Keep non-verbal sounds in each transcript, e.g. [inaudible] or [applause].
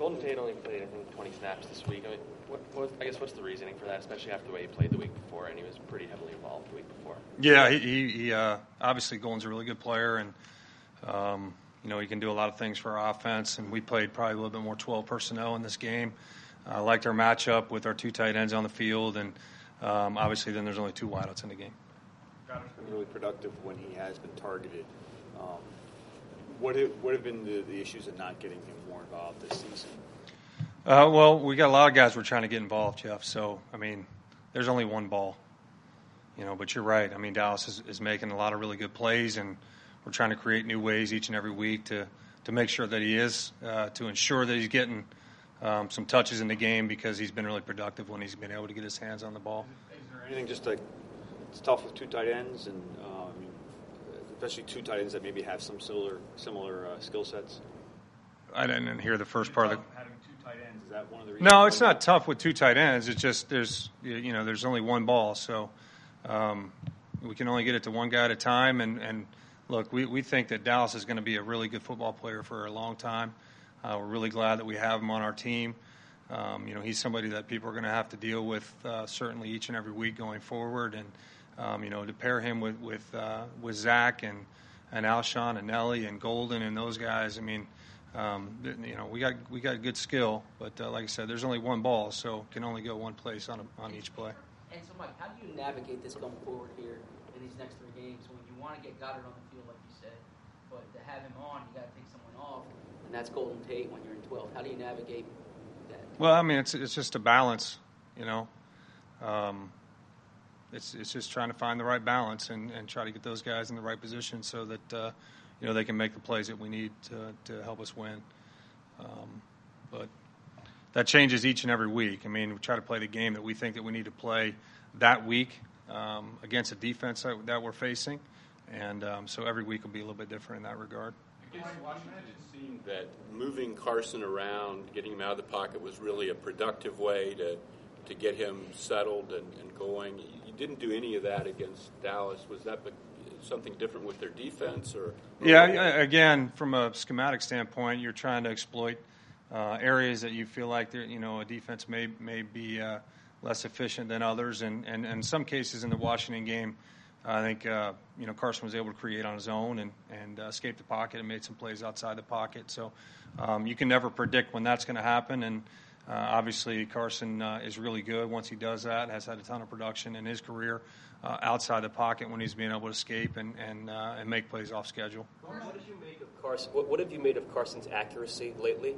Golden Tate only played, I think, 20 snaps this week. I mean, what, what, I guess what's the reasoning for that, especially after the way he played the week before, and he was pretty heavily involved the week before. Yeah, he, he, he uh, obviously Golden's a really good player, and um, you know he can do a lot of things for our offense. And we played probably a little bit more 12 personnel in this game. I uh, liked our matchup with our two tight ends on the field, and um, obviously then there's only two wideouts in the game. Goedert's been really productive when he has been targeted. Um, what have, what have been the, the issues of not getting him more involved this season? Uh, well, we got a lot of guys we're trying to get involved, Jeff. So, I mean, there's only one ball, you know. But you're right. I mean, Dallas is, is making a lot of really good plays, and we're trying to create new ways each and every week to to make sure that he is uh, to ensure that he's getting um, some touches in the game because he's been really productive when he's been able to get his hands on the ball. Is there anything just like it's tough with two tight ends, and mean, especially two tight ends that maybe have some similar similar uh, skill sets? I didn't hear the first part of the. Having two tight ends is that one of the reasons? No, it's not tough with two tight ends. It's just there's you know there's only one ball, so um, we can only get it to one guy at a time. And, and look, we, we think that Dallas is going to be a really good football player for a long time. Uh, we're really glad that we have him on our team. Um, you know, he's somebody that people are going to have to deal with uh, certainly each and every week going forward. And um, you know, to pair him with with uh, with Zach and and Alshon and Nelly and Golden and those guys, I mean. Um, you know, we got we got good skill, but uh, like I said, there's only one ball, so can only go one place on a, on each play. And so, Mike, how do you navigate this going forward here in these next three games when you want to get Goedert on the field, like you said, but to have him on, you got to take someone off, and that's Golden Tate when you're in 12. How do you navigate that? Well, I mean, it's it's just a balance, you know. Um, it's it's just trying to find the right balance and, and try to get those guys in the right position so that uh, you know they can make the plays that we need to to help us win. Um, but that changes each and every week. I mean, we try to play the game that we think that we need to play that week um, against a defense that, that we're facing, and um, so every week will be a little bit different in that regard. Against Washington, it seemed that moving Carson around, getting him out of the pocket, was really a productive way to to get him settled and, and going. Didn't do any of that against Dallas. Was that something different with their defense, or? Yeah, again, from a schematic standpoint, you're trying to exploit uh, areas that you feel like you know a defense may may be uh, less efficient than others, and, and, and in some cases in the Washington game, I think uh, you know Carson was able to create on his own and and uh, escape the pocket and made some plays outside the pocket. So um, you can never predict when that's going to happen, and uh, obviously Carson uh, is really good once he does that. Has had a ton of production in his career uh, outside the pocket when he's being able to escape and and uh, and make plays off schedule. What did you make of Carson? What, what have you made of Carson's accuracy lately?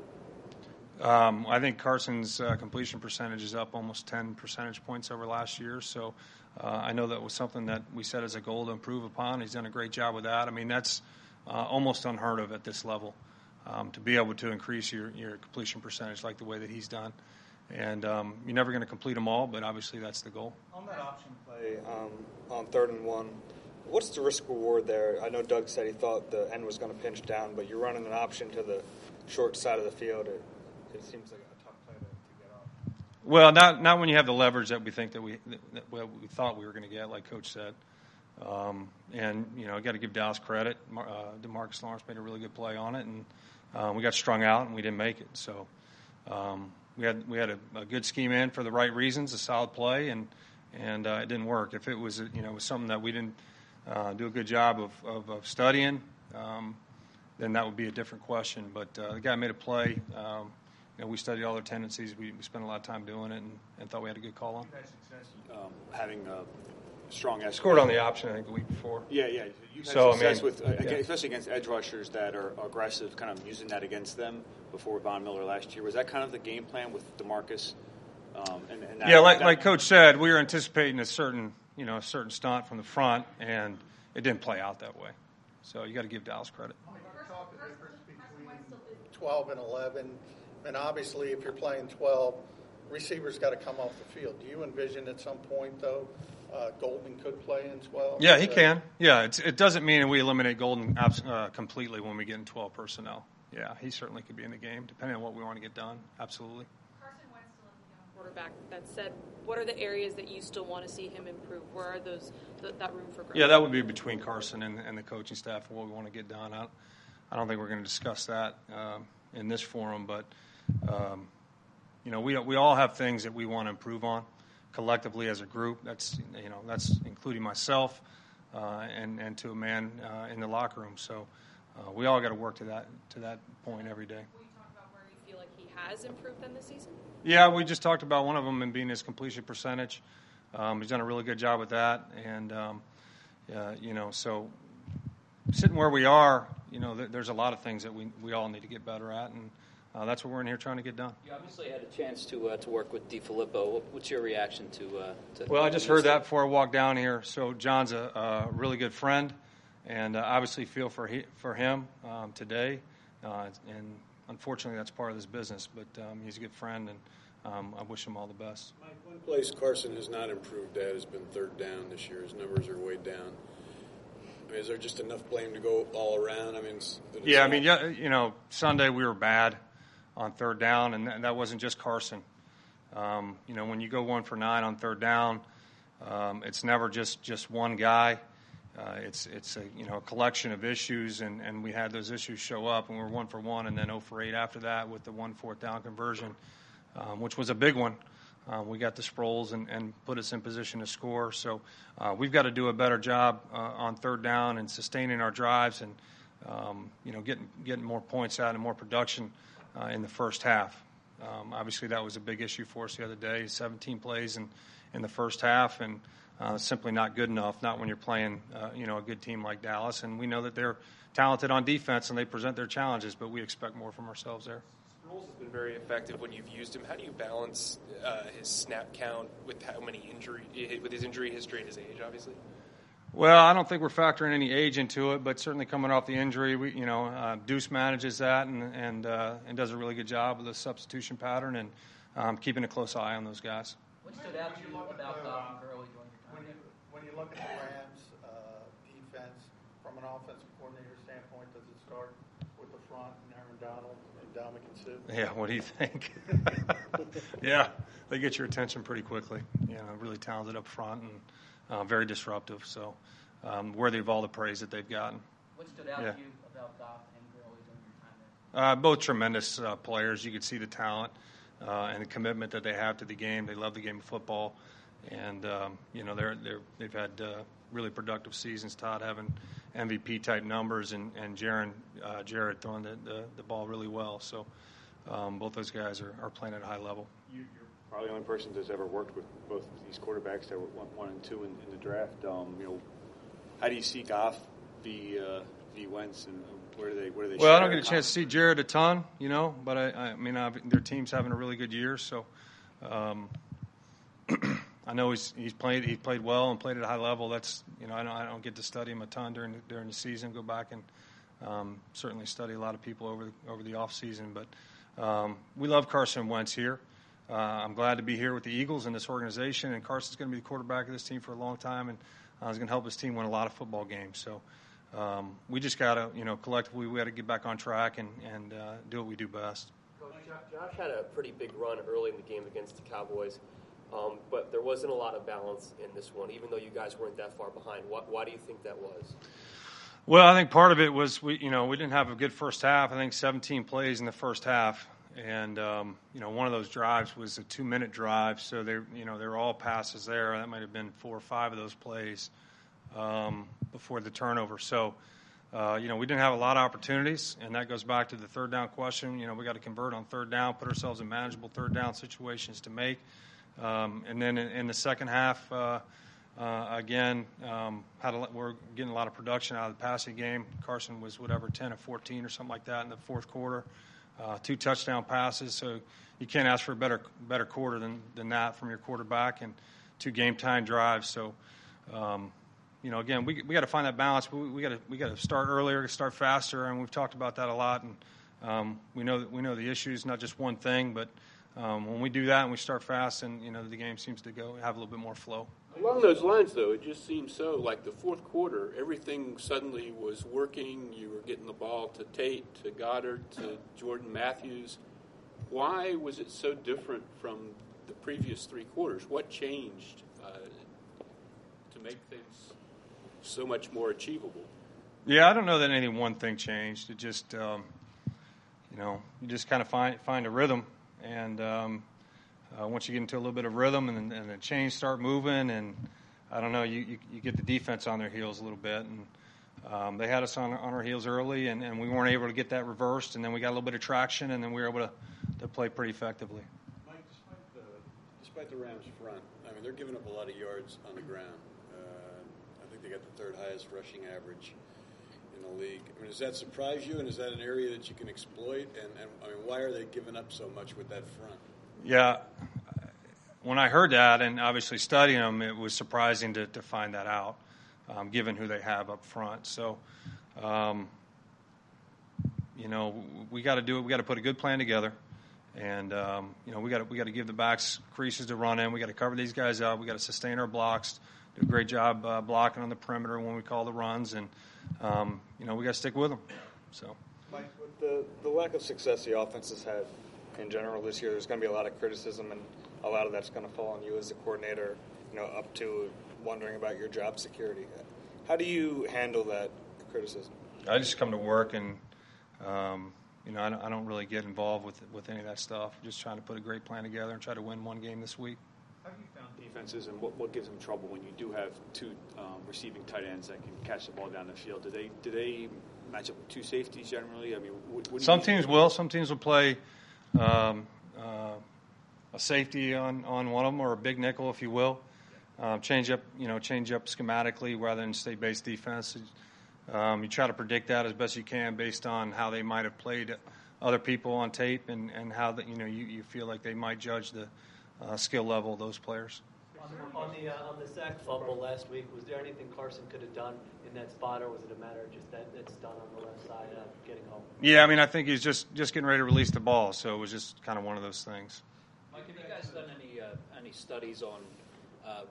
Um, I think Carson's uh, completion percentage is up almost 10 percentage points over last year. So uh, I know that was something that we set as a goal to improve upon. He's done a great job with that. I mean, that's uh, almost unheard of at this level um, to be able to increase your, your completion percentage like the way that he's done. And um, you're never going to complete them all, but obviously that's the goal. On that option play um, on third and one, what's the risk reward there? I know Doug said he thought the end was going to pinch down, but you're running an option to the short side of the field. It, it seems like a tough play to, to get off. Well, not not when you have the leverage that we think that we that we thought we were going to get, like Coach said. Um, and you know, I got to give Dallas credit. Uh, DeMarcus Lawrence made a really good play on it, and uh, we got strung out and we didn't make it. So um, we had we had a, a, good scheme in for the right reasons, a solid play, and and uh, it didn't work. If it was you know it was something that we didn't uh, do a good job of, of, of studying, um, then that would be a different question. But uh, the guy made a play. Um, you know, we studied all their tendencies. We, we spent a lot of time doing it, and, and thought we had a good call on. Um, having a strong edge. Scored on the option, I think, the week before. Yeah, yeah. You had So, I mean, with, uh, yeah. especially against edge rushers that are aggressive, kind of using that against them before with Von Miller last year. Was that kind of the game plan with DeMarcus? Um, and, and that, Yeah, like, that- like Coach said, we were anticipating a certain, you know, a certain stunt from the front, and it didn't play out that way. So you got to give Dallas credit. talk the difference between 12 and 11. And obviously, if you're playing 12, receivers got to come off the field. Do you envision at some point, though, uh, Golden could play in 12? Yeah, he Uh, can. Yeah, it's, it doesn't mean we eliminate Golden abs- uh, completely when we get in 12 personnel. Yeah, he certainly could be in the game, depending on what we want to get done. Absolutely. Carson Wentz still has a quarterback. That said, what are the areas that you still want to see him improve? Where are those th- that room for growth? Yeah, that would be between Carson and, and the coaching staff and what we want to get done. I, I don't think we're going to discuss that um, in this forum, but um, you know, we we all have things that we want to improve on collectively as a group. That's you know that's including myself uh, and and to a man uh, in the locker room. So uh, we all got to work to that to that point every day. Will you talk about where you feel like he has improved this season? Yeah, we just talked about one of them and being his completion percentage. Um, he's done a really good job with that, and um, uh, you know, so sitting where we are, you know, th- there's a lot of things that we we all need to get better at, and uh, that's what we're in here trying to get done. You obviously had a chance to uh, to work with DeFilippo. What, what's your reaction to? Uh, to Well, I just heard that before I walked down here. So John's a, a really good friend, and uh, obviously feel for he, for him um, today. Uh, and unfortunately, that's part of this business. But um, he's a good friend, and um, I wish him all the best. Mike, one place Carson has not improved at has been third down this year. His numbers are way down. I mean, is there just enough blame to go all around? I mean, it's, it's Yeah, I mean, yeah, you know, Sunday we were bad on third down, and that, wasn't just Carson. Um, you know, when you go one for nine on third down, um, it's never just just one guy. Uh, it's it's a you know a collection of issues, and, and we had those issues show up, and we were one for one, and then 0 for eight after that with the one fourth down conversion, um, which was a big one. Uh, we got the Sproles and, and put us in position to score. So uh, we've got to do a better job uh, on third down and sustaining our drives and um, you know getting getting more points out and more production uh, in the first half. Um, obviously, that was a big issue for us the other day. 17 plays in, in the first half, and uh, simply not good enough. Not when you're playing, uh, you know, a good team like Dallas. And we know that they're talented on defense and they present their challenges, but we expect more from ourselves there. Sproles has been very effective when you've used him. How do you balance uh, his snap count with how many injury with his injury history and his age, obviously? Well, I don't think we're factoring any age into it, but certainly coming off the injury, we, you know, uh, Duce manages that and and uh, and does a really good job with the substitution pattern and um, keeping a close eye on those guys. What stood out to you about Goff and Gurley during your time When you, when you look at the Rams' uh, defense, from an offensive coordinator standpoint, does it start with the front and Aaron Donald and Ndamukong Suh? Yeah, what do you think? [laughs] yeah, they get your attention pretty quickly. You know, really talented up front and uh, very disruptive. So, um, worthy of all the praise that they've gotten. What stood out Yeah. to you about Goff and Gurley during your time there? Uh, both tremendous uh, players. You could see the talent uh, and the commitment that they have to the game. They love the game of football, and um, you know they're, they're they've had uh, really productive seasons. Todd having MVP type numbers, and and Jaron uh, Jared throwing the, the, the ball really well. So um, both those guys are, are playing at a high level. You, you're probably the only person that's ever worked with both these quarterbacks that were one, one and two in, in the draft. Um, you know, how do you see Goff v uh, v Wentz, and where do they where do they? Well, I don't get a chance to see Jared a ton, you know, but I, I mean, i their team's having a really good year, so um, [clears throat] I know he's he's played he played well and played at a high level. That's you know I don't I don't get to study him a ton during the, during the season. Go back and um, certainly study a lot of people over the, over the off season, but um, we love Carson Wentz here. Uh, I'm glad to be here with the Eagles and this organization, and Carson's going to be the quarterback of this team for a long time, and uh, he's going to help his team win a lot of football games. So. Um, we just got to, you know, collectively, we got to get back on track and, and uh, do what we do best. Josh had a pretty big run early in the game against the Cowboys, um, but there wasn't a lot of balance in this one, even though you guys weren't that far behind. Why, why do you think that was? Well, I think part of it was we, you know, we didn't have a good first half. I think 17 plays in the first half, and um, you know, one of those drives was a two-minute drive, so they, you know, they were all passes there. That might have been four or five of those plays um, before the turnover. So, uh, you know, we didn't have a lot of opportunities, and that goes back to the third down question. You know, we got to convert on third down, put ourselves in manageable third down situations to make. Um, and then in, in the second half, uh, uh, again, um, had a, we're getting a lot of production out of the passing game. Carson was whatever 10 or 14 or something like that in the fourth quarter. Uh, two touchdown passes, so you can't ask for a better better quarter than, than that from your quarterback, and two game time drives. So, um, you know, again, we we got to find that balance. We, we got to we got to start earlier, start faster, and we've talked about that a lot. And um, we know that we know the issues, not just one thing, but um, when we do that and we start fast, and you know, the game seems to go have a little bit more flow. Along those lines, though, it just seems so like the fourth quarter, everything suddenly was working. You were getting the ball to Tate, to Goedert, to Jordan Matthews. Why was it so different from the previous three quarters? What changed uh, to make things so much more achievable? Yeah, I don't know that any one thing changed. It just, um, you know, you just kind of find find a rhythm, and um, uh, once you get into a little bit of rhythm and, and the chains start moving, and I don't know, you, you, you get the defense on their heels a little bit, and um, they had us on, on our heels early, and, and we weren't able to get that reversed, and then we got a little bit of traction, and then we were able to, to play pretty effectively. Mike, despite the, despite the Rams' front, I mean, they're giving up a lot of yards on the ground. Uh, I think they got the third highest rushing average in the league. I mean, does that surprise you, and is that an area that you can exploit? And, and I mean, why are they giving up so much with that front? Yeah, when I heard that, and obviously studying them, it was surprising to, to find that out, um, given who they have up front. So, um, you know, we got to do it. We got to put a good plan together, and um, you know, we got we got to give the backs creases to run in. We got to cover these guys up. We got to sustain our blocks. Do a great job uh, blocking on the perimeter when we call the runs, and um, you know, we got to stick with them. So. Mike, with the, the lack of success the offense has had in general this year, there's going to be a lot of criticism, and a lot of that's going to fall on you as the coordinator, you know, up to wondering about your job security. How do you handle that criticism? I just come to work and, um, you know, I don't, I don't really get involved with with any of that stuff. Just trying to put a great plan together and try to win one game this week. How have you found defenses, and what, what gives them trouble when you do have two um, receiving tight ends that can catch the ball down the field? Do they do they match up with two safeties generally? I mean, what, what Some you- teams will. Some teams will play um, uh, a safety on, on one of them or a big nickel, if you will. Um, change up, you know, change up schematically rather than state-based defense. Um, you try to predict that as best you can based on how they might have played other people on tape and, and how that you know you, you feel like they might judge the uh, skill level of those players. On the uh, on the sack fumble last week, was there anything Carson could have done in that spot, or was it a matter of just that it's done on the left side, uh, getting home? Yeah, I mean, I think he's just just getting ready to release the ball, so it was just kind of one of those things. Mike, have you guys done any uh, any studies on uh,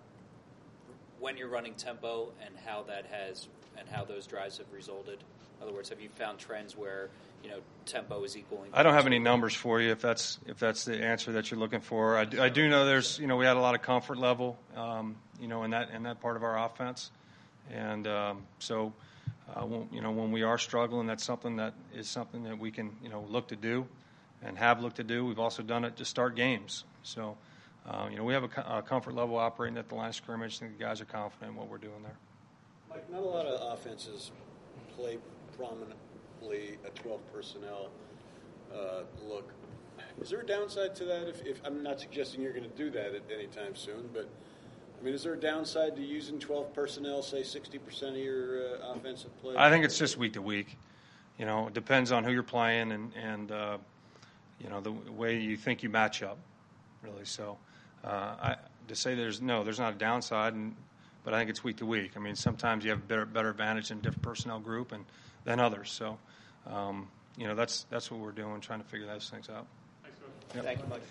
when you're running tempo and how that has and how those drives have resulted? In other words, have you found trends where you know tempo is equaling? I don't have any numbers for you if that's if that's the answer that you're looking for. I do, I do know there's you know we had a lot of comfort level um, you know in that in that part of our offense, and um, so uh, when, you know when we are struggling, that's something that is something that we can you know look to do, and have looked to do. We've also done it to start games. So uh, you know we have a, a comfort level operating at the line of scrimmage. I think the guys are confident in what we're doing there. Mike, not a lot of offenses play prominently a 12 personnel uh, look. Is there a downside to that? If, if I'm not suggesting you're going to do that at any time soon, but I mean, is there a downside to using 12 personnel, say 60% of your uh, offensive play? I think it's just week to week. You know, it depends on who you're playing and and uh, you know the way you think you match up, really. So, uh, I, to say there's no, there's not a downside, and but I think it's week to week. I mean, sometimes you have better better advantage in different personnel group and than others. So, um, you know, that's that's what we're doing, trying to figure those things out. Thank you, Mike.